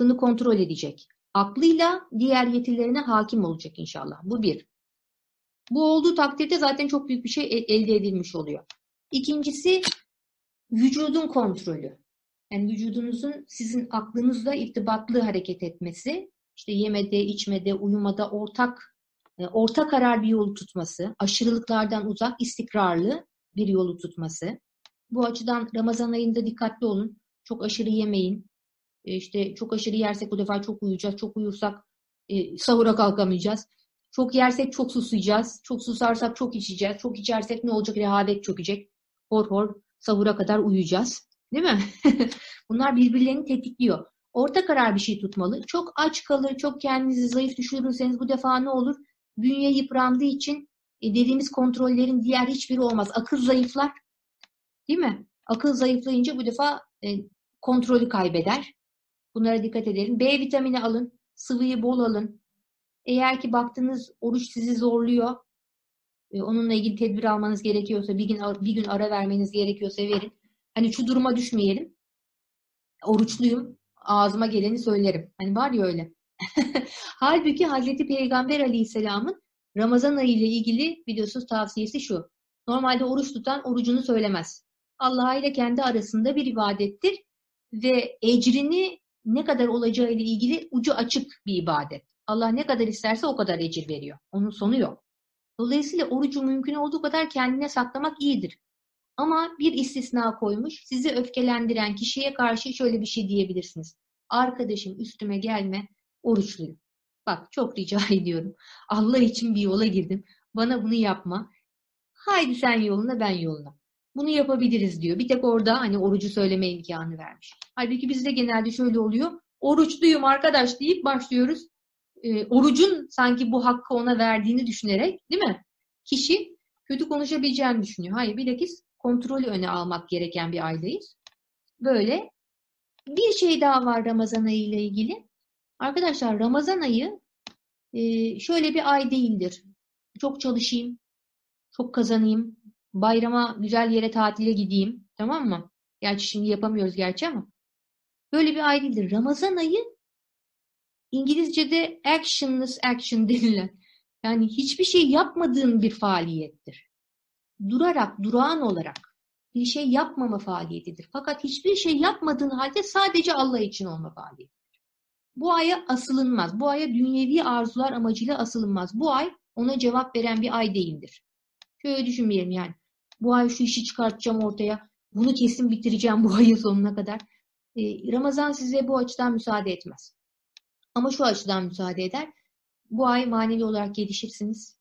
Aklını kontrol edecek. Aklıyla diğer yetilerine hakim olacak inşallah. Bu bir. Bu olduğu takdirde zaten çok büyük bir şey e, elde edilmiş oluyor. İkincisi vücudun kontrolü. Yani vücudunuzun sizin aklınızla irtibatlı hareket etmesi, işte yemede, içmede, uyumada ortak e, orta karar bir yolu tutması, aşırılıklardan uzak, istikrarlı bir yolu tutması. Bu açıdan Ramazan ayında dikkatli olun. Çok aşırı yemeyin. E, işte çok aşırı yersek bu defa çok uyuyacağız. Çok uyursak e, sahura kalkamayacağız. Çok yersek çok susayacağız. Çok susarsak çok içeceğiz. Çok içersek ne olacak? Rehavet çökecek. Hor hor sahura kadar uyuyacağız. Değil mi? Bunlar birbirlerini tetikliyor. Orta karar bir şey tutmalı. Çok aç kalır, çok kendinizi zayıf düşürürseniz bu defa ne olur? Bünye yıprandığı için e, dediğimiz kontrollerin diğer hiçbiri olmaz. Akıl zayıflar. Değil mi? Akıl zayıflayınca bu defa e, kontrolü kaybeder. Bunlara dikkat edelim. B vitamini alın. Sıvıyı bol alın. Eğer ki baktınız oruç sizi zorluyor, e, onunla ilgili tedbir almanız gerekiyorsa, bir gün bir gün ara vermeniz gerekiyorsa verin. Hani şu duruma düşmeyelim. Oruçluyum, ağzıma geleni söylerim. Hani var ya öyle. Halbuki Hazreti Peygamber Aleyhisselam'ın Ramazan ayı ile ilgili biliyorsunuz tavsiyesi şu. Normalde oruç tutan orucunu söylemez. Allah ile kendi arasında bir ibadettir ve ecrini ne kadar olacağı ile ilgili ucu açık bir ibadet. Allah ne kadar isterse o kadar ecir veriyor. Onun sonu yok. Dolayısıyla orucu mümkün olduğu kadar kendine saklamak iyidir. Ama bir istisna koymuş. Sizi öfkelendiren kişiye karşı şöyle bir şey diyebilirsiniz. Arkadaşım üstüme gelme, oruçluyum. Bak çok rica ediyorum. Allah için bir yola girdim. Bana bunu yapma. Haydi sen yoluna ben yoluna. Bunu yapabiliriz diyor. Bir tek orada hani orucu söyleme imkanı vermiş. Halbuki bizde genelde şöyle oluyor. Oruçluyum arkadaş deyip başlıyoruz. E, orucun sanki bu hakkı ona verdiğini düşünerek değil mi? Kişi kötü konuşabileceğini düşünüyor. Hayır bilakis kontrolü öne almak gereken bir aydayız. Böyle. Bir şey daha var Ramazan ayı ile ilgili. Arkadaşlar Ramazan ayı e, şöyle bir ay değildir. Çok çalışayım, çok kazanayım, bayrama güzel yere tatile gideyim. Tamam mı? Gerçi şimdi yapamıyoruz gerçi ama. Böyle bir ay değildir. Ramazan ayı İngilizce'de actionless action denilen yani hiçbir şey yapmadığın bir faaliyettir. Durarak, durağan olarak bir şey yapmama faaliyetidir. Fakat hiçbir şey yapmadığın halde sadece Allah için olma faaliyetidir. Bu aya asılınmaz. Bu aya dünyevi arzular amacıyla asılınmaz. Bu ay ona cevap veren bir ay değildir. Şöyle düşünmeyelim yani. Bu ay şu işi çıkartacağım ortaya. Bunu kesin bitireceğim bu ayın sonuna kadar. Ee, Ramazan size bu açıdan müsaade etmez. Ama şu açıdan müsaade eder. Bu ay manevi olarak gelişirsiniz.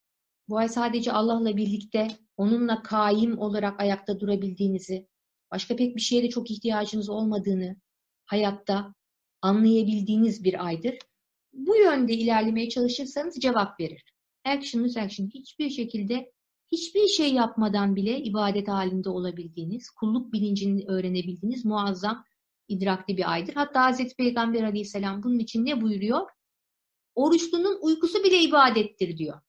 Bu ay sadece Allah'la birlikte onunla kaim olarak ayakta durabildiğinizi, başka pek bir şeye de çok ihtiyacınız olmadığını hayatta anlayabildiğiniz bir aydır. Bu yönde ilerlemeye çalışırsanız cevap verir. Actionless action hiçbir şekilde hiçbir şey yapmadan bile ibadet halinde olabildiğiniz, kulluk bilincini öğrenebildiğiniz muazzam idrakli bir aydır. Hatta Hazreti Peygamber Aleyhisselam bunun için ne buyuruyor? Oruçlunun uykusu bile ibadettir diyor.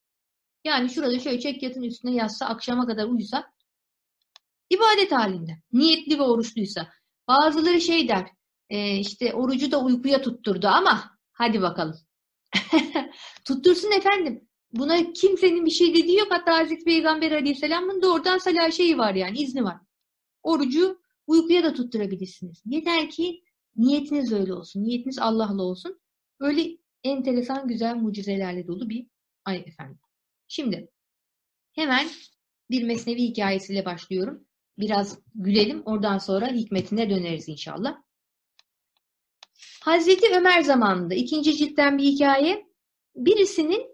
Yani şurada şöyle çek yatın üstüne yatsa, akşama kadar uyusa ibadet halinde. Niyetli ve oruçluysa. Bazıları şey der, e, işte orucu da uykuya tutturdu ama hadi bakalım. Tuttursun efendim. Buna kimsenin bir şey dediği yok. Hatta Hazreti Peygamber Aleyhisselam'ın doğrudan salah şeyi var yani izni var. Orucu uykuya da tutturabilirsiniz. Yeter ki niyetiniz öyle olsun. Niyetiniz Allah'la olsun. Öyle enteresan güzel mucizelerle dolu bir ay efendim. Şimdi hemen bir mesnevi hikayesiyle başlıyorum. Biraz gülelim. Oradan sonra hikmetine döneriz inşallah. Hazreti Ömer zamanında ikinci ciltten bir hikaye. Birisinin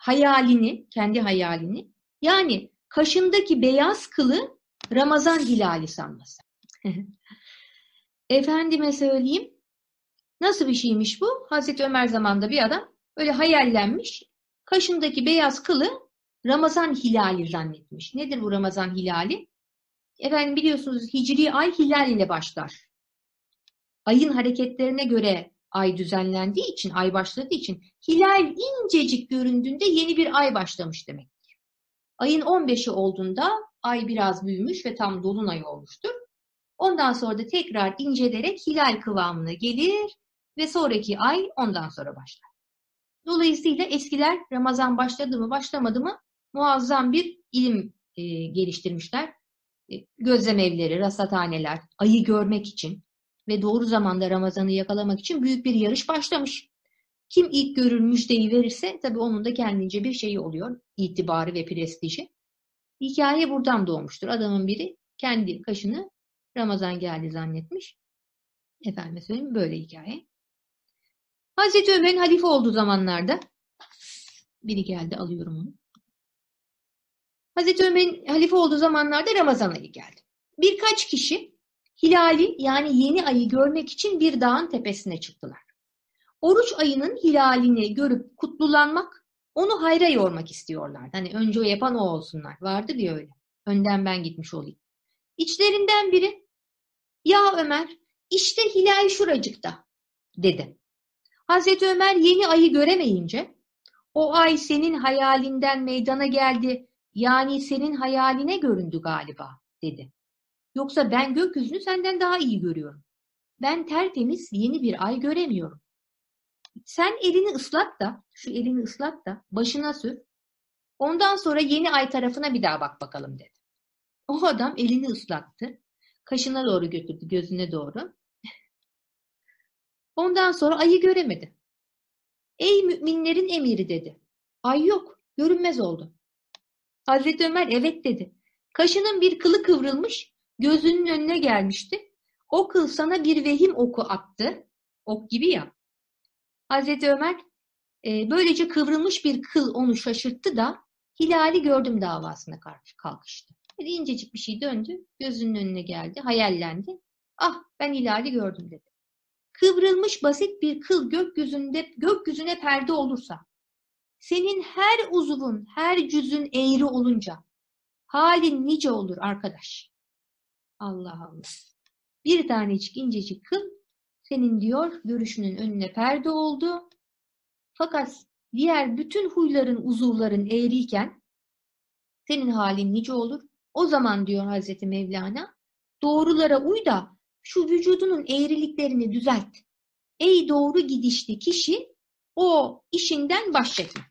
hayalini, kendi hayalini yani kaşındaki beyaz kılı Ramazan hilali sanması. Efendime söyleyeyim. Nasıl bir şeymiş bu? Hazreti Ömer zamanında bir adam öyle hayallenmiş. Kaşındaki beyaz kılı Ramazan hilali zannetmiş. Nedir bu Ramazan hilali? Efendim biliyorsunuz Hicri ay hilal ile başlar. Ayın hareketlerine göre ay düzenlendiği için, ay başladığı için hilal incecik göründüğünde yeni bir ay başlamış demektir. Ayın 15'i olduğunda ay biraz büyümüş ve tam dolunay olmuştur. Ondan sonra da tekrar incelerek hilal kıvamına gelir ve sonraki ay ondan sonra başlar. Dolayısıyla eskiler Ramazan başladı mı başlamadı mı muazzam bir ilim e, geliştirmişler. E, gözlem evleri, rasathaneler, ayı görmek için ve doğru zamanda Ramazan'ı yakalamak için büyük bir yarış başlamış. Kim ilk görür müjdeyi verirse tabii onun da kendince bir şeyi oluyor. itibarı ve prestiji. Hikaye buradan doğmuştur. Adamın biri kendi kaşını Ramazan geldi zannetmiş. Efendim söyleyeyim böyle hikaye. Hazreti Ömer'in halife olduğu zamanlarda biri geldi alıyorum onu. Hazreti Ömer'in halife olduğu zamanlarda Ramazan ayı geldi. Birkaç kişi hilali yani yeni ayı görmek için bir dağın tepesine çıktılar. Oruç ayının hilalini görüp kutlulanmak, onu hayra yormak istiyorlar. Hani önce o yapan o olsunlar. Vardır ya öyle. Önden ben gitmiş olayım. İçlerinden biri, ya Ömer, işte hilal şuracıkta, dedi. Hazreti Ömer yeni ayı göremeyince, o ay senin hayalinden meydana geldi, yani senin hayaline göründü galiba, dedi. Yoksa ben gökyüzünü senden daha iyi görüyorum. Ben tertemiz yeni bir ay göremiyorum. Sen elini ıslat da, şu elini ıslat da başına sür. Ondan sonra yeni ay tarafına bir daha bak bakalım dedi. O adam elini ıslattı. Kaşına doğru götürdü, gözüne doğru. Ondan sonra ayı göremedi. Ey müminlerin emiri dedi. Ay yok, görünmez oldu. Hazreti Ömer evet dedi. Kaşının bir kılı kıvrılmış, gözünün önüne gelmişti. O kıl sana bir vehim oku attı. Ok gibi ya. Hazreti Ömer e, böylece kıvrılmış bir kıl onu şaşırttı da hilali gördüm davasına karşı kalkıştı. Böyle incecik bir şey döndü, gözünün önüne geldi, hayallendi. Ah ben hilali gördüm dedi. Kıvrılmış basit bir kıl gökyüzünde gökyüzüne perde olursa, senin her uzuvun, her cüzün eğri olunca halin nice olur arkadaş. Allah Allah. Bir tanecik incecik kıl senin diyor görüşünün önüne perde oldu. Fakat diğer bütün huyların, uzuvların eğriyken senin halin nice olur. O zaman diyor Hazreti Mevlana doğrulara uy da şu vücudunun eğriliklerini düzelt. Ey doğru gidişli kişi o işinden bahsetme.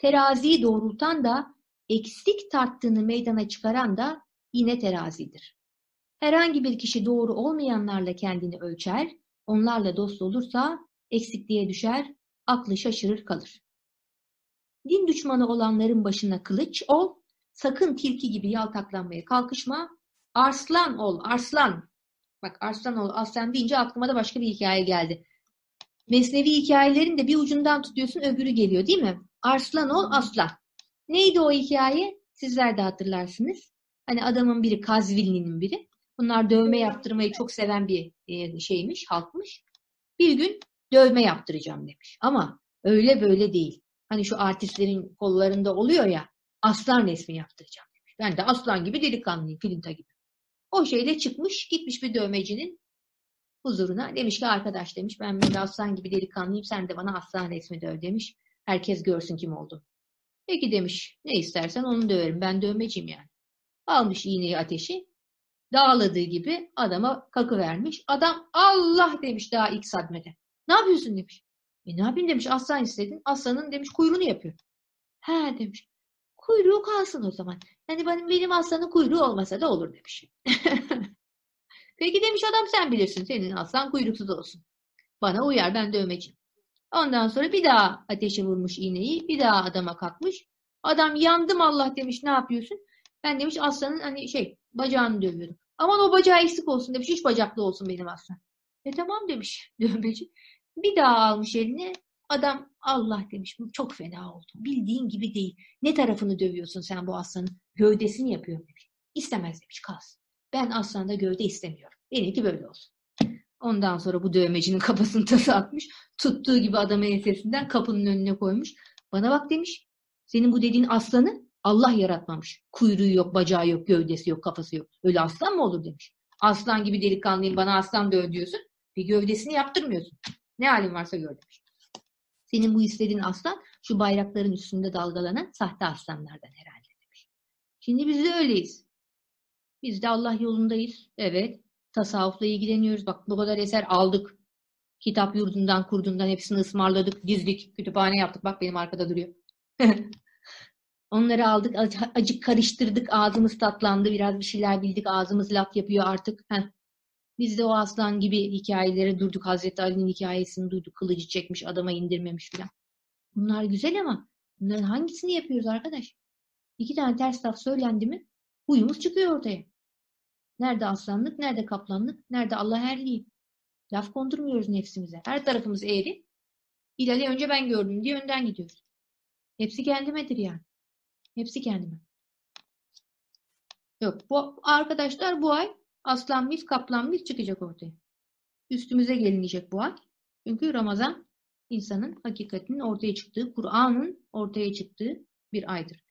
Teraziyi doğrultan da eksik tarttığını meydana çıkaran da yine terazidir. Herhangi bir kişi doğru olmayanlarla kendini ölçer, onlarla dost olursa eksikliğe düşer, aklı şaşırır kalır. Din düşmanı olanların başına kılıç ol, sakın tilki gibi yaltaklanmaya kalkışma, arslan ol, arslan. Bak arslan ol, aslan deyince aklıma da başka bir hikaye geldi. Mesnevi hikayelerin de bir ucundan tutuyorsun öbürü geliyor değil mi? Arslan ol, aslan. Neydi o hikaye? Sizler de hatırlarsınız. Hani adamın biri Kazvilli'nin biri. Bunlar dövme yaptırmayı çok seven bir e, şeymiş, halkmış. Bir gün dövme yaptıracağım demiş. Ama öyle böyle değil. Hani şu artistlerin kollarında oluyor ya, aslan resmi yaptıracağım demiş. Ben de aslan gibi delikanlıyım, filinta gibi. O şeyle çıkmış, gitmiş bir dövmecinin huzuruna. Demiş ki arkadaş demiş, ben böyle aslan gibi delikanlıyım, sen de bana aslan resmi döv demiş. Herkes görsün kim oldu. Peki demiş, ne istersen onu döverim, ben dövmeciyim yani. Almış iğneyi ateşi, dağladığı gibi adama kakı vermiş. Adam Allah demiş daha ilk sadmede. Ne yapıyorsun demiş. E ne yapayım demiş aslan istedin. Aslanın demiş kuyruğunu yapıyor. He demiş. Kuyruğu kalsın o zaman. Yani benim, benim aslanın kuyruğu olmasa da olur demiş. Peki demiş adam sen bilirsin. Senin aslan kuyruksuz olsun. Bana uyar ben dövmeciyim. Ondan sonra bir daha ateşe vurmuş iğneyi. Bir daha adama kalkmış. Adam yandım Allah demiş ne yapıyorsun? Ben demiş aslanın hani şey bacağını dövüyorum. Aman o bacağı eksik olsun demiş. Üç bacaklı olsun benim aslan. E tamam demiş dövmeci. Bir daha almış eline. Adam Allah demiş bu çok fena oldu. Bildiğin gibi değil. Ne tarafını dövüyorsun sen bu aslanın? Gövdesini yapıyorum demiş. İstemez demiş kalsın. Ben aslanda gövde istemiyorum. Benimki böyle olsun. Ondan sonra bu dövmecinin kafasını tası atmış. Tuttuğu gibi adamı ensesinden kapının önüne koymuş. Bana bak demiş. Senin bu dediğin aslanı Allah yaratmamış. Kuyruğu yok, bacağı yok, gövdesi yok, kafası yok. Öyle aslan mı olur demiş. Aslan gibi delikanlıyım bana aslan döv diyorsun. Bir gövdesini yaptırmıyorsun. Ne halin varsa gör demiş. Senin bu istediğin aslan şu bayrakların üstünde dalgalanan sahte aslanlardan herhalde demiş. Şimdi biz de öyleyiz. Biz de Allah yolundayız. Evet. Tasavvufla ilgileniyoruz. Bak bu kadar eser aldık. Kitap yurdundan, kurdundan hepsini ısmarladık, dizdik, kütüphane yaptık. Bak benim arkada duruyor. Onları aldık, acık karıştırdık, ağzımız tatlandı, biraz bir şeyler bildik, ağzımız laf yapıyor artık. Heh. Biz de o aslan gibi hikayelere durduk. Hazreti Ali'nin hikayesini duyduk. Kılıcı çekmiş, adama indirmemiş filan. Bunlar güzel ama bunların hangisini yapıyoruz arkadaş? İki tane ters laf söylendi mi huyumuz çıkıyor ortaya. Nerede aslanlık, nerede kaplanlık, nerede Allah erliği. Laf kondurmuyoruz nefsimize. Her tarafımız eğri. İlali önce ben gördüm diye önden gidiyoruz. Hepsi kendimedir yani. Hepsi kendime. Yok. Bu arkadaşlar bu ay aslan mif, kaplan mif çıkacak ortaya. Üstümüze gelinecek bu ay. Çünkü Ramazan insanın hakikatinin ortaya çıktığı, Kur'an'ın ortaya çıktığı bir aydır.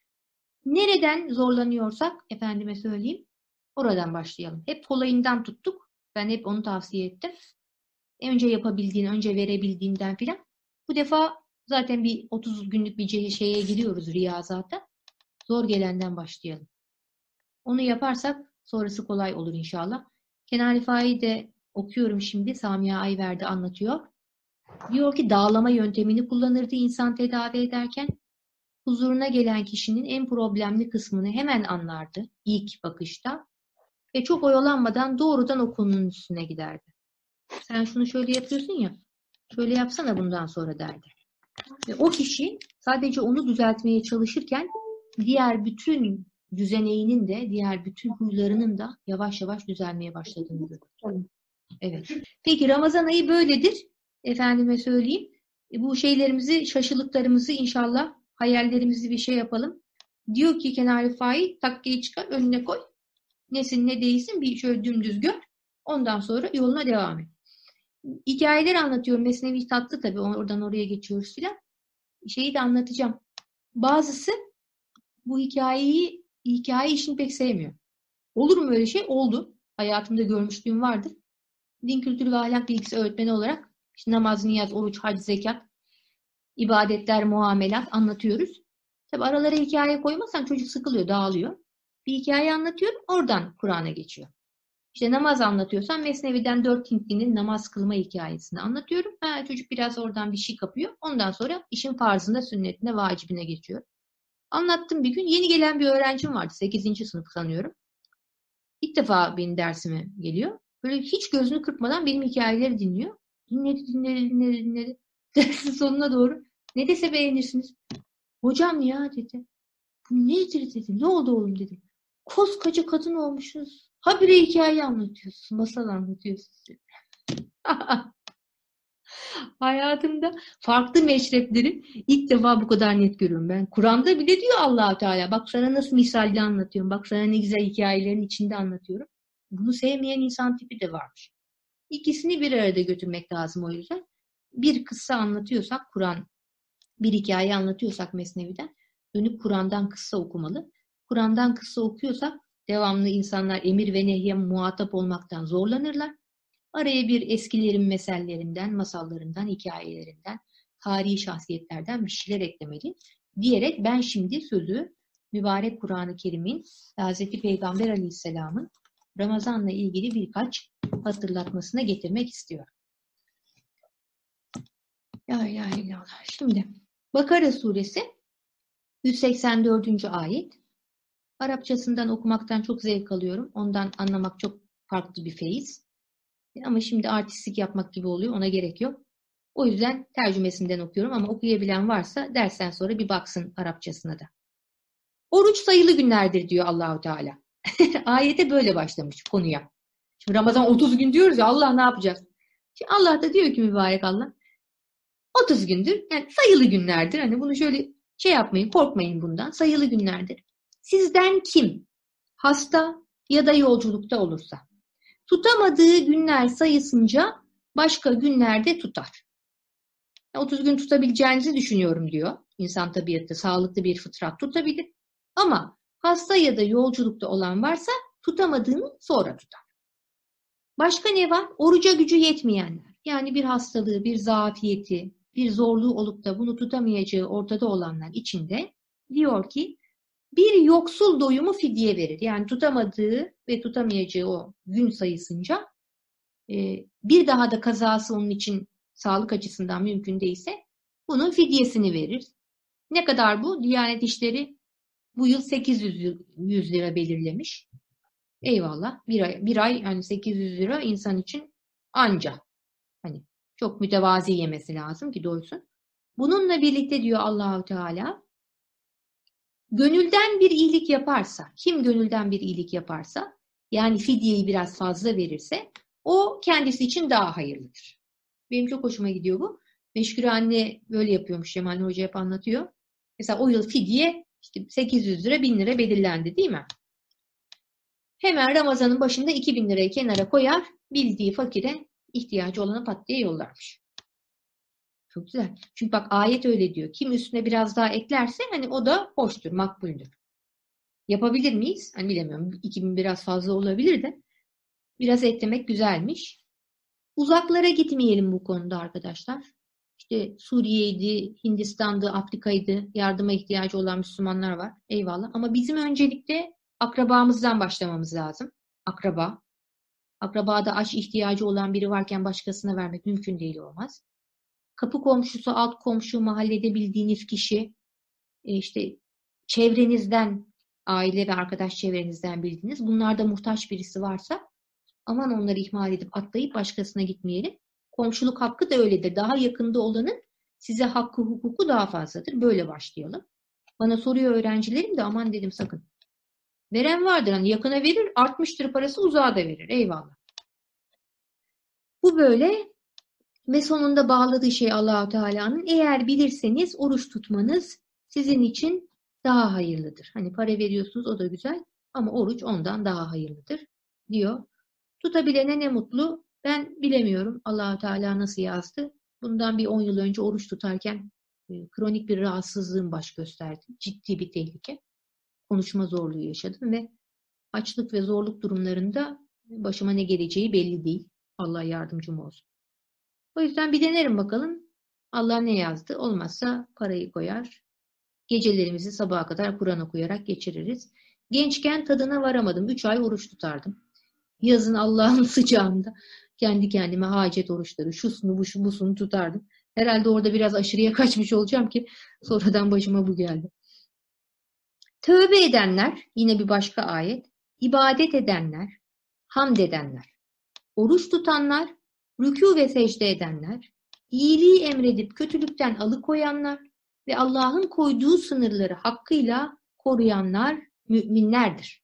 Nereden zorlanıyorsak efendime söyleyeyim oradan başlayalım. Hep kolayından tuttuk. Ben hep onu tavsiye ettim. Önce yapabildiğin, önce verebildiğinden filan. Bu defa zaten bir 30 günlük bir şeye giriyoruz riyazata. Zor gelenden başlayalım. Onu yaparsak sonrası kolay olur inşallah. Kenan Rifai de okuyorum şimdi. Samiye Ayverdi anlatıyor. Diyor ki dağlama yöntemini kullanırdı insan tedavi ederken. Huzuruna gelen kişinin en problemli kısmını hemen anlardı ilk bakışta ve çok oyalanmadan doğrudan o konunun üstüne giderdi. Sen şunu şöyle yapıyorsun ya, şöyle yapsana bundan sonra derdi. Ve o kişi sadece onu düzeltmeye çalışırken diğer bütün düzeneğinin de, diğer bütün huylarının da yavaş yavaş düzelmeye başladığını görüyoruz. Evet. Peki Ramazan ayı böyledir. Efendime söyleyeyim. E, bu şeylerimizi, şaşılıklarımızı inşallah hayallerimizi bir şey yapalım. Diyor ki kenarı fail takkeyi çıkar önüne koy. Nesin ne değilsin bir şöyle dümdüz gör. Ondan sonra yoluna devam et. Hikayeler anlatıyorum. Mesnevi tatlı tabii. Oradan oraya geçiyoruz filan. Şeyi de anlatacağım. Bazısı bu hikayeyi hikaye işini pek sevmiyor. Olur mu öyle şey? Oldu. Hayatımda görmüşlüğüm vardır. Din kültürü ve ahlak bilgisi öğretmeni olarak işte namaz, niyaz, oruç, hac, zekat, ibadetler, muamelat anlatıyoruz. Tabi aralara hikaye koymazsan çocuk sıkılıyor, dağılıyor. Bir hikaye anlatıyorum, oradan Kur'an'a geçiyor. İşte namaz anlatıyorsam Mesnevi'den dört Hintlinin namaz kılma hikayesini anlatıyorum. Ha, çocuk biraz oradan bir şey kapıyor. Ondan sonra işin farzında, sünnetine, vacibine geçiyor. Anlattım bir gün. Yeni gelen bir öğrencim vardı. 8. sınıf sanıyorum. İlk defa benim dersime geliyor. Böyle hiç gözünü kırpmadan benim hikayeleri dinliyor. Dinledi, dinledi, dinledi, dinledi. Dersin sonuna doğru. Ne dese beğenirsiniz. Hocam ya dedi. Bu nedir dedi. Ne oldu oğlum dedi. Koskoca kadın olmuşsunuz. Habire hikaye anlatıyorsun. Masal anlatıyorsun. Hayatımda farklı meşrepleri ilk defa bu kadar net görüyorum ben. Kur'an'da bile diyor allah Teala bak sana nasıl misalde anlatıyorum. Bak sana ne güzel hikayelerin içinde anlatıyorum. Bunu sevmeyen insan tipi de varmış. İkisini bir arada götürmek lazım o yüzden. Bir kıssa anlatıyorsak Kur'an, bir hikaye anlatıyorsak Mesnevi'den dönüp Kur'an'dan kıssa okumalı. Kur'an'dan kıssa okuyorsak devamlı insanlar emir ve nehye muhatap olmaktan zorlanırlar. Araya bir eskilerin mesellerinden, masallarından, hikayelerinden, tarihi şahsiyetlerden bir şeyler eklemeli diyerek ben şimdi sözü mübarek Kur'an-ı Kerim'in Hz. Peygamber Aleyhisselam'ın Ramazan'la ilgili birkaç hatırlatmasına getirmek istiyorum. Ya ya illallah. Şimdi Bakara suresi 184. ayet. Arapçasından okumaktan çok zevk alıyorum. Ondan anlamak çok farklı bir feyiz. Ama şimdi artistik yapmak gibi oluyor. Ona gerek yok. O yüzden tercümesinden okuyorum ama okuyabilen varsa dersten sonra bir baksın Arapçasına da. Oruç sayılı günlerdir diyor Allahu Teala. Ayete böyle başlamış konuya. Şimdi Ramazan 30 gün diyoruz ya Allah ne yapacağız? Şimdi Allah da diyor ki mübarek Allah 30 gündür yani sayılı günlerdir. Hani bunu şöyle şey yapmayın korkmayın bundan sayılı günlerdir. Sizden kim hasta ya da yolculukta olursa tutamadığı günler sayısınca başka günlerde tutar. 30 gün tutabileceğinizi düşünüyorum diyor. İnsan tabiatı sağlıklı bir fıtrat tutabilir. Ama hasta ya da yolculukta olan varsa tutamadığını sonra tutar. Başka ne var? Oruca gücü yetmeyenler. Yani bir hastalığı, bir zafiyeti, bir zorluğu olup da bunu tutamayacağı ortada olanlar içinde diyor ki bir yoksul doyumu fidye verir. Yani tutamadığı ve tutamayacağı o gün sayısınca e, bir daha da kazası onun için sağlık açısından mümkün değilse bunun fidyesini verir. Ne kadar bu? Diyanet İşleri bu yıl 800 100 lira belirlemiş. Eyvallah. Bir ay, bir ay yani 800 lira insan için anca. Hani çok mütevazi yemesi lazım ki doysun. Bununla birlikte diyor Allahu Teala gönülden bir iyilik yaparsa, kim gönülden bir iyilik yaparsa, yani fidyeyi biraz fazla verirse, o kendisi için daha hayırlıdır. Benim çok hoşuma gidiyor bu. Meşgure anne böyle yapıyormuş Cemal Hoca hep anlatıyor. Mesela o yıl fidye işte 800 lira 1000 lira belirlendi değil mi? Hemen Ramazan'ın başında 2000 lirayı kenara koyar, bildiği fakire ihtiyacı olana pat diye yollarmış. Çok güzel. Çünkü bak ayet öyle diyor. Kim üstüne biraz daha eklerse hani o da hoştur, makbuldür. Yapabilir miyiz? Hani bilemiyorum. 2000 biraz fazla olabilir de. Biraz eklemek güzelmiş. Uzaklara gitmeyelim bu konuda arkadaşlar. İşte Suriye'ydi, Hindistan'dı, Afrika'ydı. Yardıma ihtiyacı olan Müslümanlar var. Eyvallah. Ama bizim öncelikle akrabamızdan başlamamız lazım. Akraba. Akrabada aç ihtiyacı olan biri varken başkasına vermek mümkün değil olmaz kapı komşusu, alt komşu, mahallede bildiğiniz kişi, e, işte çevrenizden, aile ve arkadaş çevrenizden bildiğiniz, bunlarda muhtaç birisi varsa aman onları ihmal edip atlayıp başkasına gitmeyelim. Komşuluk hakkı da öyledir. Daha yakında olanın size hakkı hukuku daha fazladır. Böyle başlayalım. Bana soruyor öğrencilerim de aman dedim sakın. Veren vardır. Hani yakına verir, artmıştır parası uzağa da verir. Eyvallah. Bu böyle ve sonunda bağladığı şey Allahu Teala'nın eğer bilirseniz oruç tutmanız sizin için daha hayırlıdır. Hani para veriyorsunuz o da güzel ama oruç ondan daha hayırlıdır diyor. Tutabilene ne mutlu. Ben bilemiyorum Allahu Teala nasıl yazdı. Bundan bir 10 yıl önce oruç tutarken e, kronik bir rahatsızlığım baş gösterdi. Ciddi bir tehlike. Konuşma zorluğu yaşadım ve açlık ve zorluk durumlarında başıma ne geleceği belli değil. Allah yardımcım olsun. O yüzden bir denerim bakalım. Allah ne yazdı? Olmazsa parayı koyar. Gecelerimizi sabaha kadar Kur'an okuyarak geçiririz. Gençken tadına varamadım. Üç ay oruç tutardım. Yazın Allah'ın sıcağında kendi kendime hacet oruçları, şusunu bu şu busunu tutardım. Herhalde orada biraz aşırıya kaçmış olacağım ki sonradan başıma bu geldi. Tövbe edenler, yine bir başka ayet, ibadet edenler, hamd edenler, oruç tutanlar, rükû ve secde edenler, iyiliği emredip kötülükten alıkoyanlar ve Allah'ın koyduğu sınırları hakkıyla koruyanlar müminlerdir.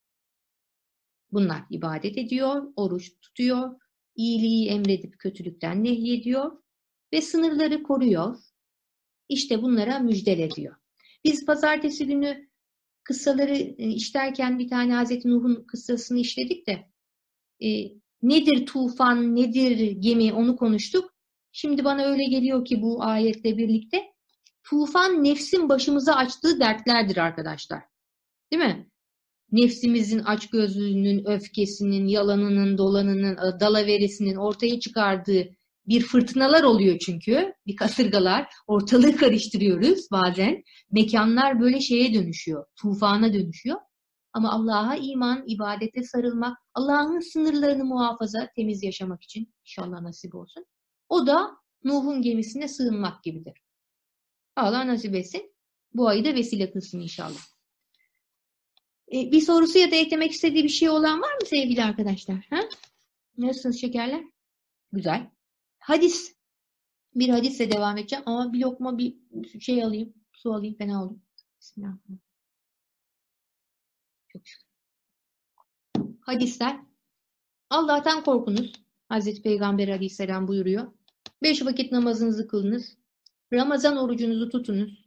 Bunlar ibadet ediyor, oruç tutuyor, iyiliği emredip kötülükten nehyediyor ve sınırları koruyor. İşte bunlara müjdele diyor. Biz pazartesi günü kıssaları e, işlerken bir tane Hazreti Nuh'un kıssasını işledik de e, Nedir tufan, nedir gemi onu konuştuk. Şimdi bana öyle geliyor ki bu ayetle birlikte tufan nefsin başımıza açtığı dertlerdir arkadaşlar. Değil mi? Nefsimizin açgözlülüğünün, öfkesinin, yalanının, dolanının, dalaverisinin ortaya çıkardığı bir fırtınalar oluyor çünkü. Bir kasırgalar. Ortalığı karıştırıyoruz bazen. Mekanlar böyle şeye dönüşüyor. Tufana dönüşüyor. Ama Allah'a iman, ibadete sarılmak, Allah'ın sınırlarını muhafaza, temiz yaşamak için inşallah nasip olsun. O da Nuh'un gemisine sığınmak gibidir. Allah nasip etsin. Bu ayı da vesile kılsın inşallah. Ee, bir sorusu ya da eklemek istediği bir şey olan var mı sevgili arkadaşlar? Ha? Nasılsınız şekerler? Güzel. Hadis. Bir hadisle devam edeceğim ama bir lokma bir şey alayım. Su alayım fena olur. Bismillahirrahmanirrahim. Çok. Hadisler. Allah'tan korkunuz. Hazreti Peygamber aleyhisselam buyuruyor. Beş vakit namazınızı kılınız. Ramazan orucunuzu tutunuz.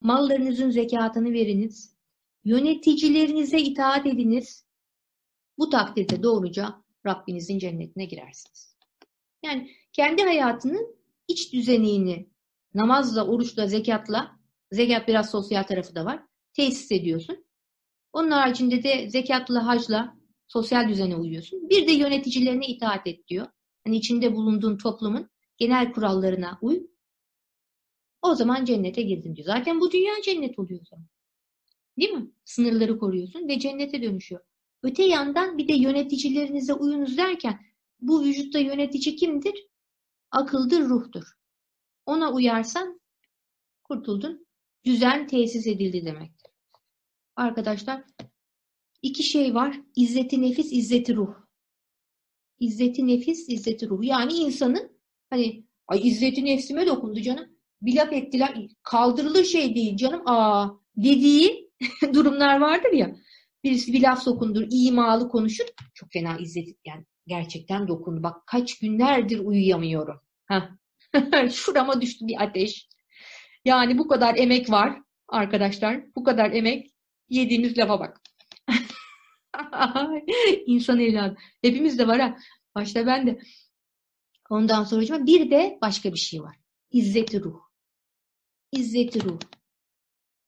Mallarınızın zekatını veriniz. Yöneticilerinize itaat ediniz. Bu takdirde doğruca Rabbinizin cennetine girersiniz. Yani kendi hayatının iç düzenini namazla, oruçla, zekatla, zekat biraz sosyal tarafı da var, tesis ediyorsun. Onun haricinde de zekatla, hacla sosyal düzene uyuyorsun. Bir de yöneticilerine itaat et diyor. Hani içinde bulunduğun toplumun genel kurallarına uy. O zaman cennete girdin diyor. Zaten bu dünya cennet oluyor o zaman. Değil mi? Sınırları koruyorsun ve cennete dönüşüyor. Öte yandan bir de yöneticilerinize uyunuz derken bu vücutta yönetici kimdir? Akıldır, ruhtur. Ona uyarsan kurtuldun. Düzen tesis edildi demektir. Arkadaşlar iki şey var. İzzeti nefis, izzeti ruh. İzzeti nefis, izzeti ruh. Yani insanın hani ay izzeti nefsime dokundu canım. Bir laf ettiler. Kaldırılır şey değil canım. Aa dediği durumlar vardır ya. Birisi bir laf sokundur, imalı konuşur. Çok fena izzet yani gerçekten dokundu. Bak kaç günlerdir uyuyamıyorum. Heh. Şurama düştü bir ateş. Yani bu kadar emek var arkadaşlar. Bu kadar emek yediğimiz lafa bak. İnsan evladı. Hepimiz de var ha. Başta ben de. Ondan sonra bir de başka bir şey var. İzzeti ruh. İzzeti ruh.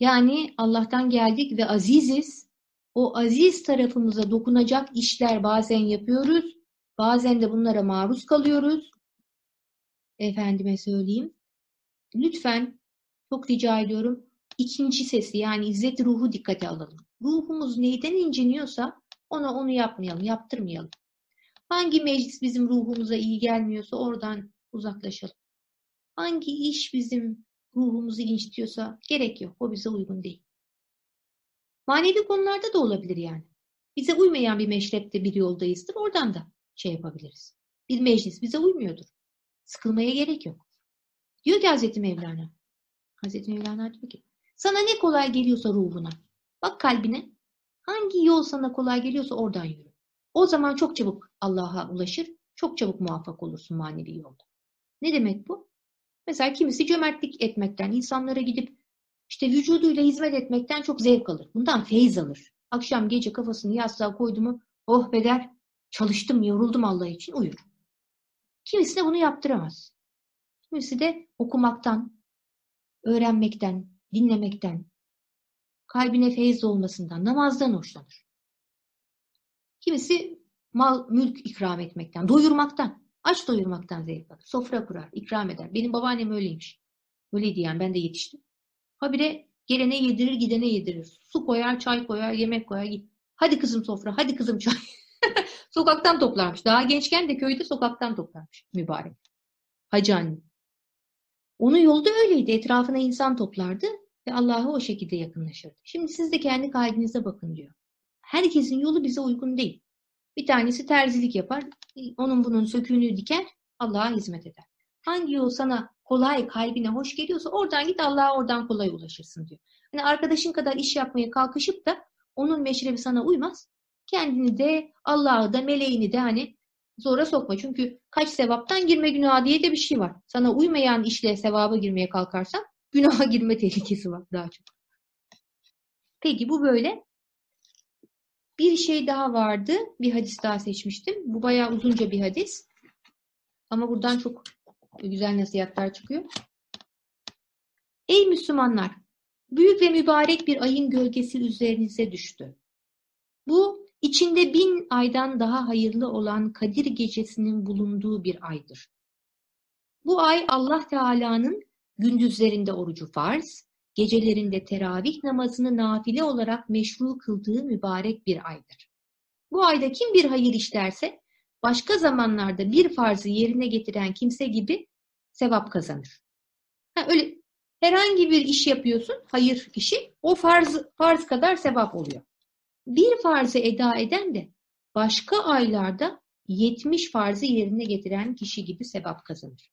Yani Allah'tan geldik ve aziziz. O aziz tarafımıza dokunacak işler bazen yapıyoruz. Bazen de bunlara maruz kalıyoruz. Efendime söyleyeyim. Lütfen çok rica ediyorum ikinci sesi yani izzet ruhu dikkate alalım. Ruhumuz neyden inciniyorsa ona onu yapmayalım, yaptırmayalım. Hangi meclis bizim ruhumuza iyi gelmiyorsa oradan uzaklaşalım. Hangi iş bizim ruhumuzu incitiyorsa gerek yok. O bize uygun değil. Manevi konularda da olabilir yani. Bize uymayan bir meşrepte bir yoldayızdır. Oradan da şey yapabiliriz. Bir meclis bize uymuyordur. Sıkılmaya gerek yok. Diyor ki Hazreti Mevlana. Hazreti Mevlana diyor ki sana ne kolay geliyorsa ruhuna. Bak kalbine. Hangi yol sana kolay geliyorsa oradan yürü. O zaman çok çabuk Allah'a ulaşır. Çok çabuk muvaffak olursun manevi yolda. Ne demek bu? Mesela kimisi cömertlik etmekten, insanlara gidip işte vücuduyla hizmet etmekten çok zevk alır. Bundan feyiz alır. Akşam gece kafasını yastığa koydu mu oh be der, çalıştım, yoruldum Allah için uyur. Kimisi de bunu yaptıramaz. Kimisi de okumaktan, öğrenmekten, dinlemekten, kalbine feyiz olmasından, namazdan hoşlanır. Kimisi mal, mülk ikram etmekten, doyurmaktan, aç doyurmaktan zevk alır. Sofra kurar, ikram eder. Benim babaannem öyleymiş. Öyleydi yani ben de yetiştim. Habire gelene yedirir, gidene yedirir. Su koyar, çay koyar, yemek koyar. Hadi kızım sofra, hadi kızım çay. sokaktan toplarmış. Daha gençken de köyde sokaktan toplarmış mübarek. Hacı anne. Onun yolda öyleydi. Etrafına insan toplardı ve Allah'a o şekilde yakınlaşırdı. Şimdi siz de kendi kalbinize bakın diyor. Herkesin yolu bize uygun değil. Bir tanesi terzilik yapar, onun bunun söküğünü diker, Allah'a hizmet eder. Hangi yol sana kolay, kalbine hoş geliyorsa oradan git Allah'a oradan kolay ulaşırsın diyor. Hani arkadaşın kadar iş yapmaya kalkışıp da onun meşrebi sana uymaz. Kendini de Allah'ı da meleğini de hani zora sokma. Çünkü kaç sevaptan girme günah diye de bir şey var. Sana uymayan işle sevaba girmeye kalkarsan günaha girme tehlikesi var daha çok. Peki bu böyle. Bir şey daha vardı. Bir hadis daha seçmiştim. Bu bayağı uzunca bir hadis. Ama buradan çok güzel nasihatler çıkıyor. Ey Müslümanlar! Büyük ve mübarek bir ayın gölgesi üzerinize düştü. Bu içinde bin aydan daha hayırlı olan Kadir gecesinin bulunduğu bir aydır. Bu ay Allah Teala'nın gündüzlerinde orucu farz, gecelerinde teravih namazını nafile olarak meşru kıldığı mübarek bir aydır. Bu ayda kim bir hayır işlerse başka zamanlarda bir farzı yerine getiren kimse gibi sevap kazanır. Ha, öyle herhangi bir iş yapıyorsun, hayır işi, o farz, farz kadar sevap oluyor. Bir farzı eda eden de başka aylarda 70 farzı yerine getiren kişi gibi sevap kazanır.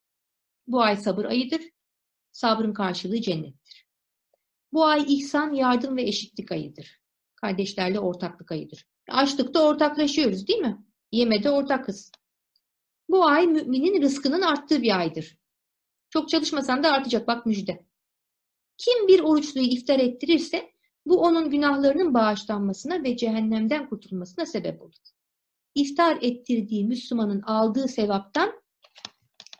Bu ay sabır ayıdır. Sabrın karşılığı cennettir. Bu ay ihsan, yardım ve eşitlik ayıdır. Kardeşlerle ortaklık ayıdır. Açlıkta ortaklaşıyoruz değil mi? Yemede ortakız. Bu ay müminin rızkının arttığı bir aydır. Çok çalışmasan da artacak bak müjde. Kim bir oruçluyu iftar ettirirse bu onun günahlarının bağışlanmasına ve cehennemden kurtulmasına sebep olur. İftar ettirdiği Müslümanın aldığı sevaptan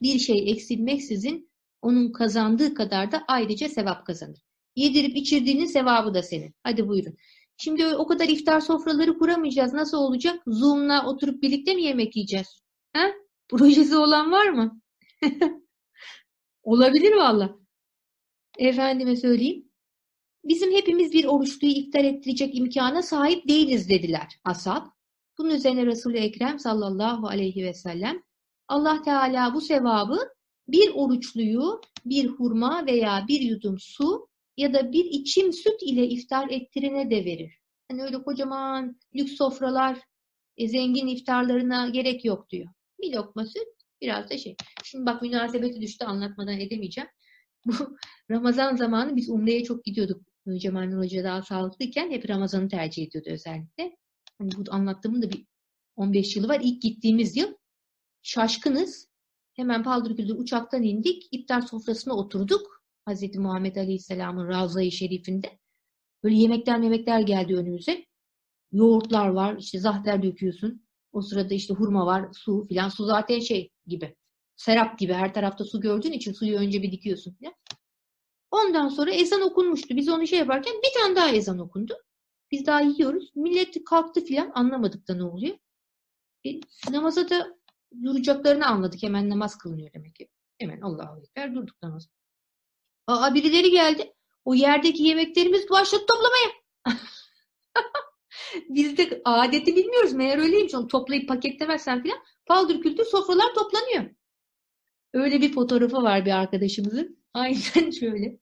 bir şey eksilmeksizin onun kazandığı kadar da ayrıca sevap kazanır. Yedirip içirdiğinin sevabı da senin. Hadi buyurun. Şimdi o kadar iftar sofraları kuramayacağız. Nasıl olacak? Zoom'la oturup birlikte mi yemek yiyeceğiz? Ha? Projesi olan var mı? Olabilir valla. Efendime söyleyeyim. Bizim hepimiz bir oruçluyu iftar ettirecek imkana sahip değiliz dediler ashab. Bunun üzerine Resul-i Ekrem sallallahu aleyhi ve sellem Allah Teala bu sevabı bir oruçluyu bir hurma veya bir yudum su ya da bir içim süt ile iftar ettirine de verir. Hani öyle kocaman lüks sofralar, e, zengin iftarlarına gerek yok diyor. Bir lokma süt, biraz da şey. Şimdi bak münasebeti düştü anlatmadan edemeyeceğim. Bu Ramazan zamanı biz Umre'ye çok gidiyorduk. Cemal Nur Hoca daha sağlıklıyken hep Ramazan'ı tercih ediyordu özellikle. Hani bu anlattığımın da bir 15 yılı var. İlk gittiğimiz yıl şaşkınız. Hemen paldır uçaktan indik. İftar sofrasına oturduk. Hazreti Muhammed Aleyhisselam'ın Ravza-i Şerif'inde. Böyle yemekler yemekler geldi önümüze. Yoğurtlar var. işte zahter döküyorsun. O sırada işte hurma var, su filan. Su zaten şey gibi. Serap gibi her tarafta su gördüğün için suyu önce bir dikiyorsun filan. Ondan sonra ezan okunmuştu. Biz onu şey yaparken bir tane daha ezan okundu. Biz daha yiyoruz. Millet kalktı filan anlamadık da ne oluyor. E, namaza da duracaklarını anladık. Hemen namaz kılınıyor demek ki. Hemen Allah'a Ekber durduk namaz. Aa birileri geldi. O yerdeki yemeklerimiz başladı toplamaya. Biz de adeti bilmiyoruz. Meğer öyleymiş. Onu toplayıp paketlemezsen filan paldır kültür sofralar toplanıyor. Öyle bir fotoğrafı var bir arkadaşımızın. Aynen şöyle.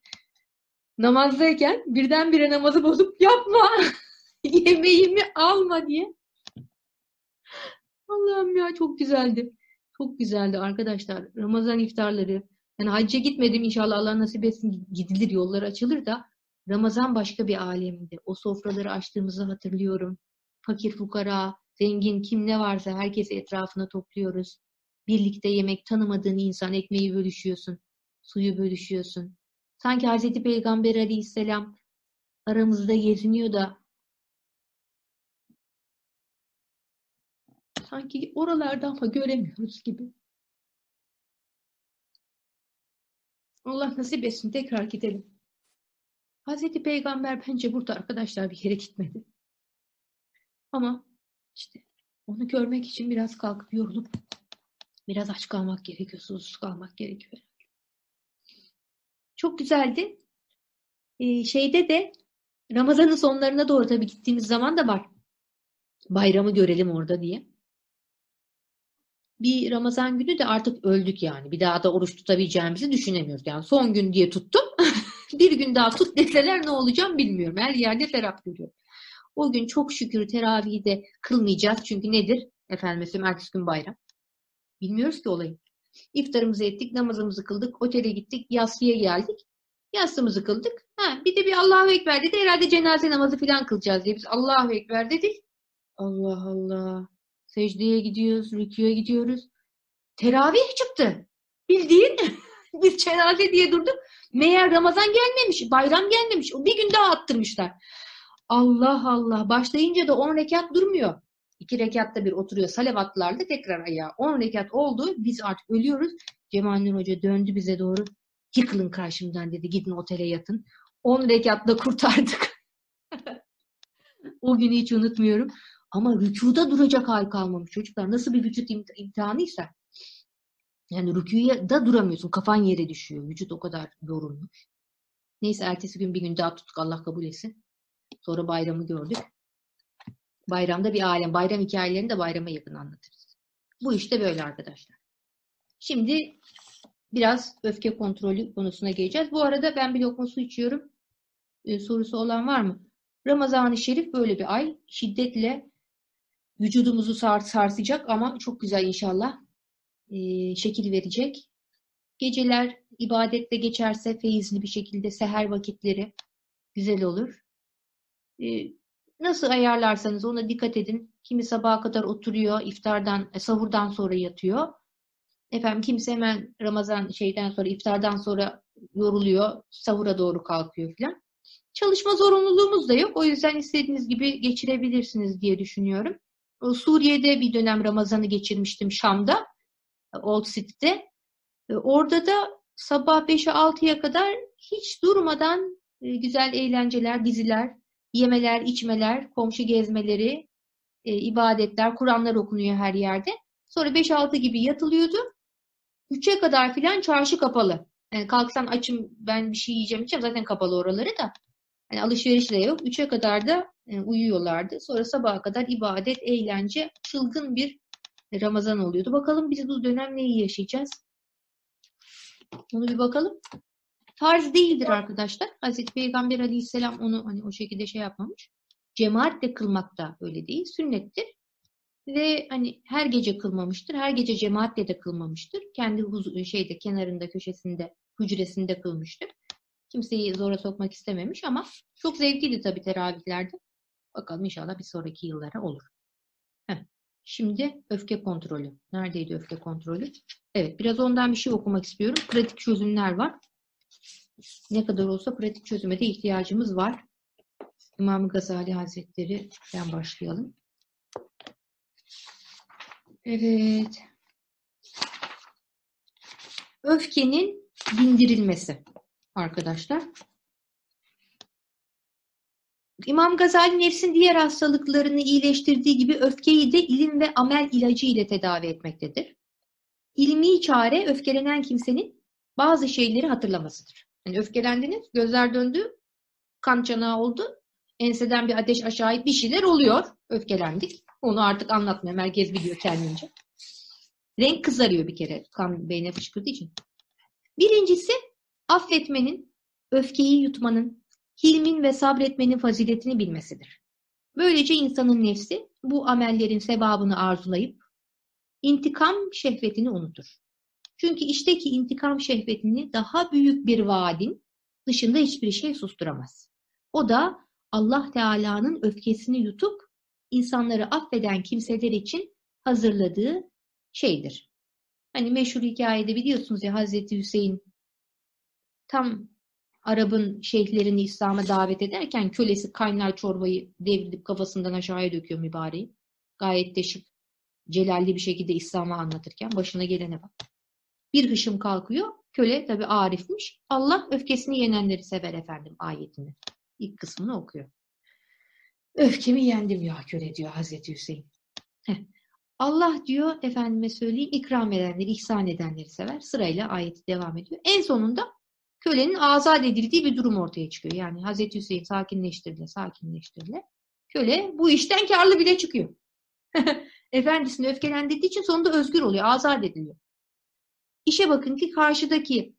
Namazdayken birdenbire namazı bozup yapma. Yemeğimi alma diye. Allah'ım ya çok güzeldi. Çok güzeldi arkadaşlar. Ramazan iftarları. Yani hacca gitmedim inşallah Allah nasip etsin gidilir yollar açılır da Ramazan başka bir alemdi. O sofraları açtığımızı hatırlıyorum. Fakir fukara, zengin kim ne varsa herkesi etrafına topluyoruz. Birlikte yemek tanımadığın insan ekmeği bölüşüyorsun. Suyu bölüşüyorsun. Sanki Hz. Peygamber aleyhisselam aramızda geziniyor da sanki oralardan ama göremiyoruz gibi. Allah nasip etsin tekrar gidelim. Hazreti Peygamber bence burada arkadaşlar bir yere gitmedi. Ama işte onu görmek için biraz kalkıp yorulup biraz aç kalmak gerekiyor, susuz kalmak gerekiyor. Çok güzeldi. Ee, şeyde de Ramazan'ın sonlarına doğru tabii gittiğimiz zaman da var. Bayramı görelim orada diye. Bir Ramazan günü de artık öldük yani. Bir daha da oruç tutabileceğimizi düşünemiyoruz. Yani son gün diye tuttum. bir gün daha tut deseler ne olacağım bilmiyorum. Her yerde serap görüyorum. O gün çok şükür teravihi de kılmayacağız. Çünkü nedir? Efendim mesela ertesi gün bayram. Bilmiyoruz ki olayı. İftarımızı ettik, namazımızı kıldık, otele gittik, yaslıya geldik. Yastığımızı kıldık. Ha, bir de bir Allahu Ekber dedi. Herhalde cenaze namazı falan kılacağız diye biz Allahu Ekber dedik. Allah Allah. Secdeye gidiyoruz, rüküye gidiyoruz. Teravih çıktı. Bildiğin biz cenaze diye durduk. Meğer Ramazan gelmemiş, bayram gelmemiş. Bir gün daha attırmışlar. Allah Allah. Başlayınca da 10 rekat durmuyor. İki rekatta bir oturuyor salavatlarla tekrar ayağa. 10 rekat oldu. Biz artık ölüyoruz. Cemal Nur Hoca döndü bize doğru. Yıkılın karşımdan dedi. Gidin otele yatın. 10 rekatla kurtardık. o günü hiç unutmuyorum. Ama rükuda duracak hal kalmamış çocuklar. Nasıl bir vücut imtihanıysa. Yani rükuya da duramıyorsun. Kafan yere düşüyor. Vücut o kadar yorulmuş. Neyse ertesi gün bir gün daha tuttuk. Allah kabul etsin. Sonra bayramı gördük. Bayramda bir alem. Bayram hikayelerini de bayrama yakın anlatırız. Bu işte böyle arkadaşlar. Şimdi biraz öfke kontrolü konusuna geleceğiz. Bu arada ben bir lokma su içiyorum. Ee, sorusu olan var mı? Ramazan-ı Şerif böyle bir ay. Şiddetle vücudumuzu sarsacak ama çok güzel inşallah e, şekil verecek. Geceler ibadetle geçerse feyizli bir şekilde seher vakitleri güzel olur. E, nasıl ayarlarsanız ona dikkat edin. Kimi sabaha kadar oturuyor, iftardan, e, sahurdan sonra yatıyor. Efendim kimse hemen Ramazan şeyden sonra, iftardan sonra yoruluyor, sahura doğru kalkıyor filan. Çalışma zorunluluğumuz da yok. O yüzden istediğiniz gibi geçirebilirsiniz diye düşünüyorum. Suriye'de bir dönem Ramazan'ı geçirmiştim Şam'da. Old City'de. E, orada da sabah 5'e 6'ya kadar hiç durmadan e, güzel eğlenceler, diziler, yemeler, içmeler, komşu gezmeleri, e, ibadetler, Kur'anlar okunuyor her yerde. Sonra 5-6 gibi yatılıyordu. 3'e kadar filan çarşı kapalı. Yani kalksan açım ben bir şey yiyeceğim içeceğim zaten kapalı oraları da. Yani alışveriş de yok. 3'e kadar da uyuyorlardı. Sonra sabaha kadar ibadet, eğlence, çılgın bir Ramazan oluyordu. Bakalım biz bu dönem neyi yaşayacağız? Onu bir bakalım. Farz değildir arkadaşlar. Hazreti Peygamber Aleyhisselam onu hani o şekilde şey yapmamış. Cemaatle kılmak da öyle değil. Sünnettir. Ve hani her gece kılmamıştır. Her gece cemaatle de kılmamıştır. Kendi şeyde kenarında, köşesinde, hücresinde kılmıştır. Kimseyi zora sokmak istememiş ama çok zevkliydi tabii teravihlerde. Bakalım inşallah bir sonraki yıllara olur. Heh. Şimdi öfke kontrolü. Neredeydi öfke kontrolü? Evet, biraz ondan bir şey okumak istiyorum. Pratik çözümler var. Ne kadar olsa pratik çözüme de ihtiyacımız var. İmam Gazali Hazretleri'den başlayalım. Evet. Öfkenin dindirilmesi arkadaşlar. İmam Gazali nefsin diğer hastalıklarını iyileştirdiği gibi öfkeyi de ilim ve amel ilacı ile tedavi etmektedir. İlmi çare öfkelenen kimsenin bazı şeyleri hatırlamasıdır. Yani öfkelendiniz, gözler döndü, kan çanağı oldu, enseden bir ateş aşağı bir şeyler oluyor. Öfkelendik. Onu artık anlatmıyorum. Herkes biliyor kendince. Renk kızarıyor bir kere kan beyne fışkırdığı için. Birincisi affetmenin, öfkeyi yutmanın, hilmin ve sabretmenin faziletini bilmesidir. Böylece insanın nefsi bu amellerin sevabını arzulayıp intikam şehvetini unutur. Çünkü işteki intikam şehvetini daha büyük bir vaadin dışında hiçbir şey susturamaz. O da Allah Teala'nın öfkesini yutup insanları affeden kimseler için hazırladığı şeydir. Hani meşhur hikayede biliyorsunuz ya Hazreti Hüseyin tam Arap'ın şeyhlerini İslam'a davet ederken kölesi kaynar çorbayı devrilip kafasından aşağıya döküyor mübareği. Gayet de şık, celalli bir şekilde İslam'ı anlatırken başına gelene bak. Bir hışım kalkıyor. Köle tabi arifmiş. Allah öfkesini yenenleri sever efendim ayetini. İlk kısmını okuyor. Öfkemi yendim ya köle diyor Hazreti Hüseyin. Heh. Allah diyor efendime söyleyeyim ikram edenleri, ihsan edenleri sever. Sırayla ayeti devam ediyor. En sonunda kölenin azat edildiği bir durum ortaya çıkıyor. Yani Hazreti Hüseyin sakinleştirile, sakinleştirile. Köle bu işten karlı bile çıkıyor. Efendisini öfkelendirdiği için sonunda özgür oluyor, azat ediliyor. İşe bakın ki karşıdaki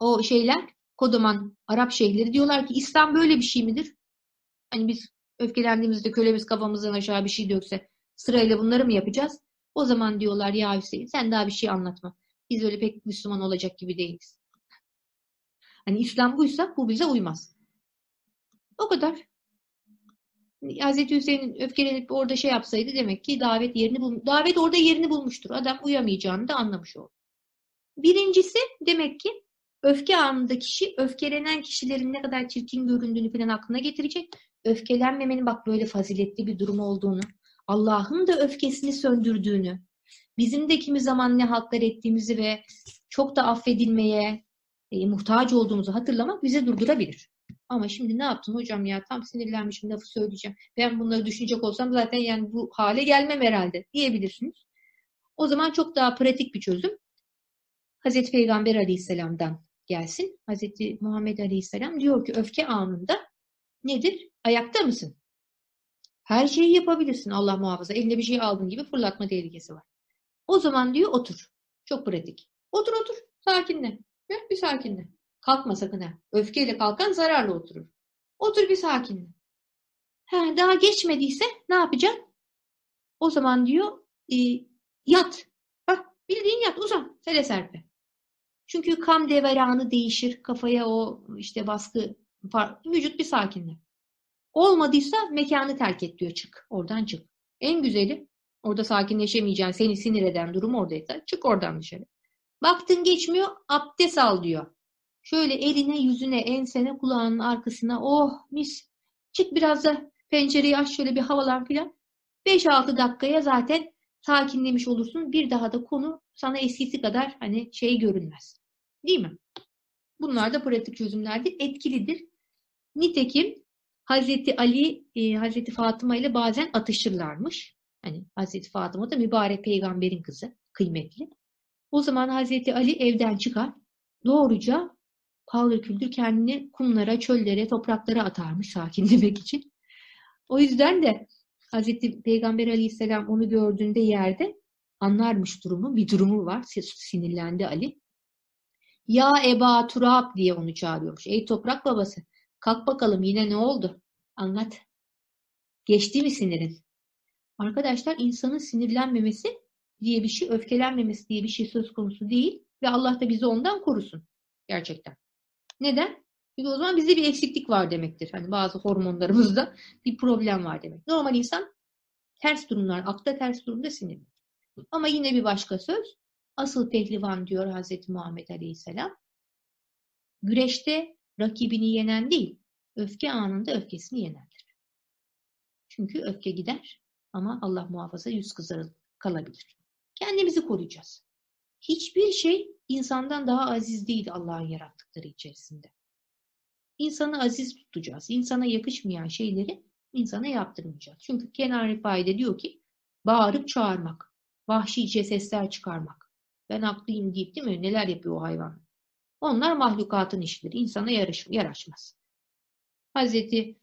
o şeyler, kodoman Arap şeyhleri diyorlar ki İslam böyle bir şey midir? Hani biz öfkelendiğimizde kölemiz kafamızdan aşağı bir şey dökse sırayla bunları mı yapacağız? O zaman diyorlar ya Hüseyin sen daha bir şey anlatma. Biz öyle pek Müslüman olacak gibi değiliz. Hani İslam buysa bu bize uymaz. O kadar. Hazreti Hüseyin'in öfkelenip orada şey yapsaydı demek ki davet yerini bul davet orada yerini bulmuştur. Adam uyamayacağını da anlamış oldu. Birincisi demek ki öfke anında kişi öfkelenen kişilerin ne kadar çirkin göründüğünü falan aklına getirecek. Öfkelenmemenin bak böyle faziletli bir durum olduğunu, Allah'ın da öfkesini söndürdüğünü, bizim de kimi zaman ne haltlar ettiğimizi ve çok da affedilmeye e, muhtaç olduğumuzu hatırlamak bize durdurabilir. Ama şimdi ne yaptın hocam ya tam sinirlenmişim lafı söyleyeceğim. Ben bunları düşünecek olsam zaten yani bu hale gelmem herhalde diyebilirsiniz. O zaman çok daha pratik bir çözüm. Hazreti Peygamber Aleyhisselam'dan gelsin. Hazreti Muhammed Aleyhisselam diyor ki öfke anında nedir? Ayakta mısın? Her şeyi yapabilirsin Allah muhafaza. Eline bir şey aldığın gibi fırlatma tehlikesi var. O zaman diyor otur. Çok pratik. Otur otur. Sakinle. Ya, bir sakinle. Kalkma sakın ha. Öfkeyle kalkan zararla oturur. Otur bir sakinle. Ha, daha geçmediyse ne yapacaksın? O zaman diyor e, yat. Bak bildiğin yat uzan. Sele serpe. Çünkü kan deveranı değişir. Kafaya o işte baskı vücut bir sakinler. Olmadıysa mekanı terk et diyor çık. Oradan çık. En güzeli orada sakinleşemeyeceğin seni sinir eden durum oradaysa çık oradan dışarı. Baktın geçmiyor abdest al diyor. Şöyle eline yüzüne ensene kulağının arkasına oh mis çık biraz da pencereyi aç şöyle bir havalan filan. 5-6 dakikaya zaten sakinlemiş olursun. Bir daha da konu sana eskisi kadar hani şey görünmez. Değil mi? Bunlar da pratik çözümlerdir. Etkilidir. Nitekim Hazreti Ali, e, Hazreti Fatıma ile bazen atışırlarmış. Hani Hazreti Fatıma da mübarek peygamberin kızı, kıymetli. O zaman Hazreti Ali evden çıkar, doğruca paldır küldür kendini kumlara, çöllere, topraklara atarmış sakinlemek için. O yüzden de Hazreti Peygamber Aleyhisselam onu gördüğünde yerde anlarmış durumu, bir durumu var. Sinirlendi Ali. Ya Eba Turab diye onu çağırıyormuş. Ey toprak babası kalk bakalım yine ne oldu? Anlat. Geçti mi sinirin? Arkadaşlar insanın sinirlenmemesi diye bir şey, öfkelenmemesi diye bir şey söz konusu değil ve Allah da bizi ondan korusun. Gerçekten. Neden? Çünkü o zaman bizde bir eksiklik var demektir. Hani bazı hormonlarımızda bir problem var demek. Normal insan ters durumlar, akta ters durumda sinirli. Ama yine bir başka söz. Asıl pehlivan diyor Hazreti Muhammed Aleyhisselam. Güreşte rakibini yenen değil, öfke anında öfkesini yenendir. Çünkü öfke gider ama Allah muhafaza yüz kızarı kalabilir. Kendimizi koruyacağız. Hiçbir şey insandan daha aziz değil Allah'ın yarattıkları içerisinde. İnsanı aziz tutacağız. İnsana yakışmayan şeyleri insana yaptırmayacağız. Çünkü Kenan Rifai diyor ki bağırıp çağırmak, vahşice sesler çıkarmak. Ben haklıyım deyip değil mi? Neler yapıyor o hayvan? Onlar mahlukatın işleri. İnsana yarış, yaraşmaz. Hazreti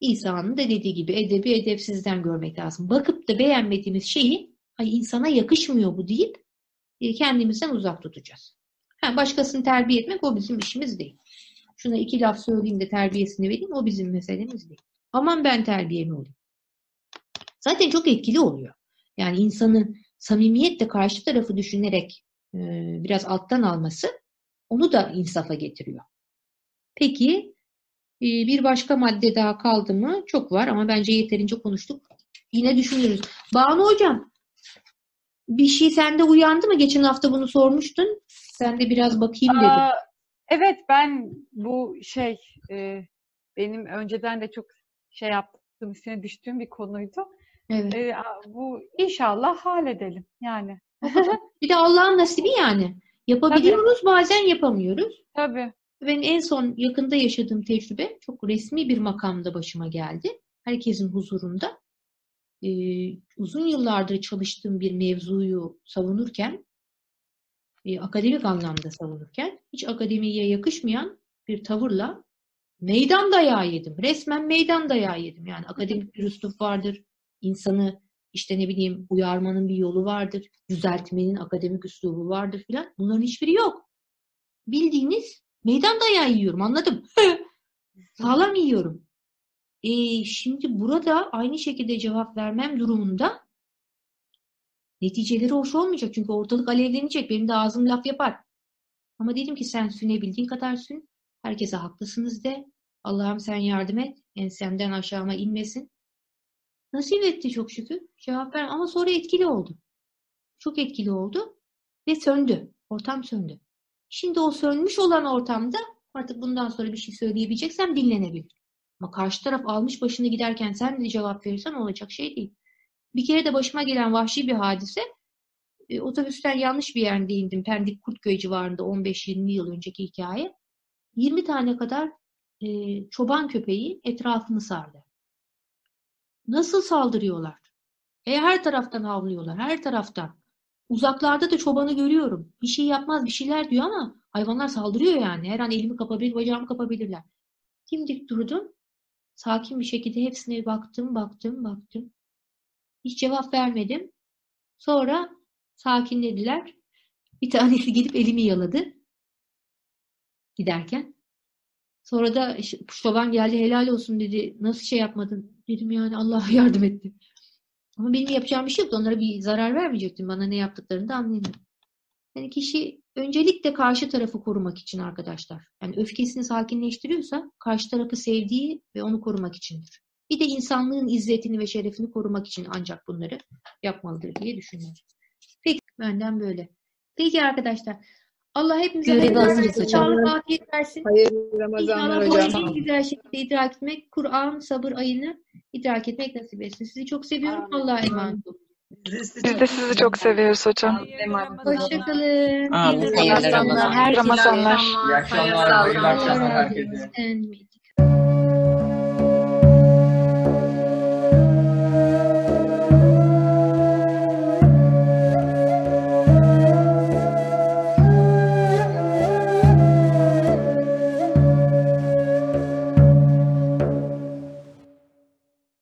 İsa'nın da dediği gibi edebi edepsizden görmek lazım. Bakıp da beğenmediğimiz şeyi ay insana yakışmıyor bu deyip e, kendimizden uzak tutacağız. Ha, başkasını terbiye etmek o bizim işimiz değil. Şuna iki laf söyleyeyim de terbiyesini vereyim o bizim meselemiz değil. Aman ben terbiyemi olayım. Zaten çok etkili oluyor. Yani insanın samimiyetle karşı tarafı düşünerek e, biraz alttan alması onu da insafa getiriyor. Peki e, bir başka madde daha kaldı mı? Çok var ama bence yeterince konuştuk. Yine düşünürüz. Banu Hocam bir şey sende uyandı mı? Geçen hafta bunu sormuştun. Sen de biraz bakayım dedim. Aa, evet ben bu şey e, benim önceden de çok şey yaptığım üstüne düştüğüm bir konuydu. Evet. E, bu inşallah halledelim yani. Bir de Allah'ın nasibi yani. Yapabiliyoruz bazen yapamıyoruz. Tabii. Ben en son yakında yaşadığım tecrübe çok resmi bir makamda başıma geldi. Herkesin huzurunda. Ee, uzun yıllardır çalıştığım bir mevzuyu savunurken, e, akademik anlamda savunurken, hiç akademiye yakışmayan bir tavırla meydan dayağı yedim. Resmen meydan dayağı yedim. Yani akademik bir üslup vardır. İnsanı işte ne bileyim uyarmanın bir yolu vardır. Düzeltmenin akademik üslubu vardır filan. Bunların hiçbiri yok. Bildiğiniz meydan dayağı yiyorum anladım. Sağlam yiyorum. E, şimdi burada aynı şekilde cevap vermem durumunda neticeleri hoş olmayacak. Çünkü ortalık alevlenecek. Benim de ağzım laf yapar. Ama dedim ki sen sünebildiğin kadar sün. Herkese haklısınız de. Allah'ım sen yardım et. Ensemden aşağıma inmesin. Nasip etti çok şükür. Cevap ver ama sonra etkili oldu. Çok etkili oldu ve söndü. Ortam söndü. Şimdi o sönmüş olan ortamda artık bundan sonra bir şey söyleyebileceksem dinlenebilir. Ama karşı taraf almış başını giderken sen de cevap verirsen olacak şey değil. Bir kere de başıma gelen vahşi bir hadise. E, otobüsten yanlış bir yerde indim. Pendik Kurtköy civarında 15-20 yıl önceki hikaye. 20 tane kadar e, çoban köpeği etrafımı sardı. Nasıl saldırıyorlar? E, her taraftan havlıyorlar, her taraftan. Uzaklarda da çobanı görüyorum. Bir şey yapmaz, bir şeyler diyor ama hayvanlar saldırıyor yani. Her an elimi kapabilir, bacağımı kapabilirler. Dimdik durdum. Sakin bir şekilde hepsine baktım, baktım, baktım. Hiç cevap vermedim. Sonra sakinlediler. Bir tanesi gelip elimi yaladı. Giderken. Sonra da işte çoban geldi helal olsun dedi. Nasıl şey yapmadın? Dedim yani Allah yardım etti. Ama benim yapacağım bir şey yoktu. Onlara bir zarar vermeyecektim. Bana ne yaptıklarını da anlayamadım. Yani kişi öncelikle karşı tarafı korumak için arkadaşlar. Yani öfkesini sakinleştiriyorsa karşı tarafı sevdiği ve onu korumak içindir. Bir de insanlığın izzetini ve şerefini korumak için ancak bunları yapmalıdır diye düşünüyorum. Peki benden böyle. Peki arkadaşlar. Allah hepimize hayırlı hazırız sağlık, afiyet versin. Hayırlı Ramazanlar İnşallah hocam. bu en güzel şekilde idrak etmek, Kur'an sabır ayını idrak etmek nasip etsin. Sizi çok seviyorum. Allah'a emanet olun. Biz de sizi çok seviyoruz hocam. Hoşçakalın. Hayırlı Ramazanlar. Ramazanlar. Ramazanlar. İyi akşamlar, hayırlı akşamlar. Herkese.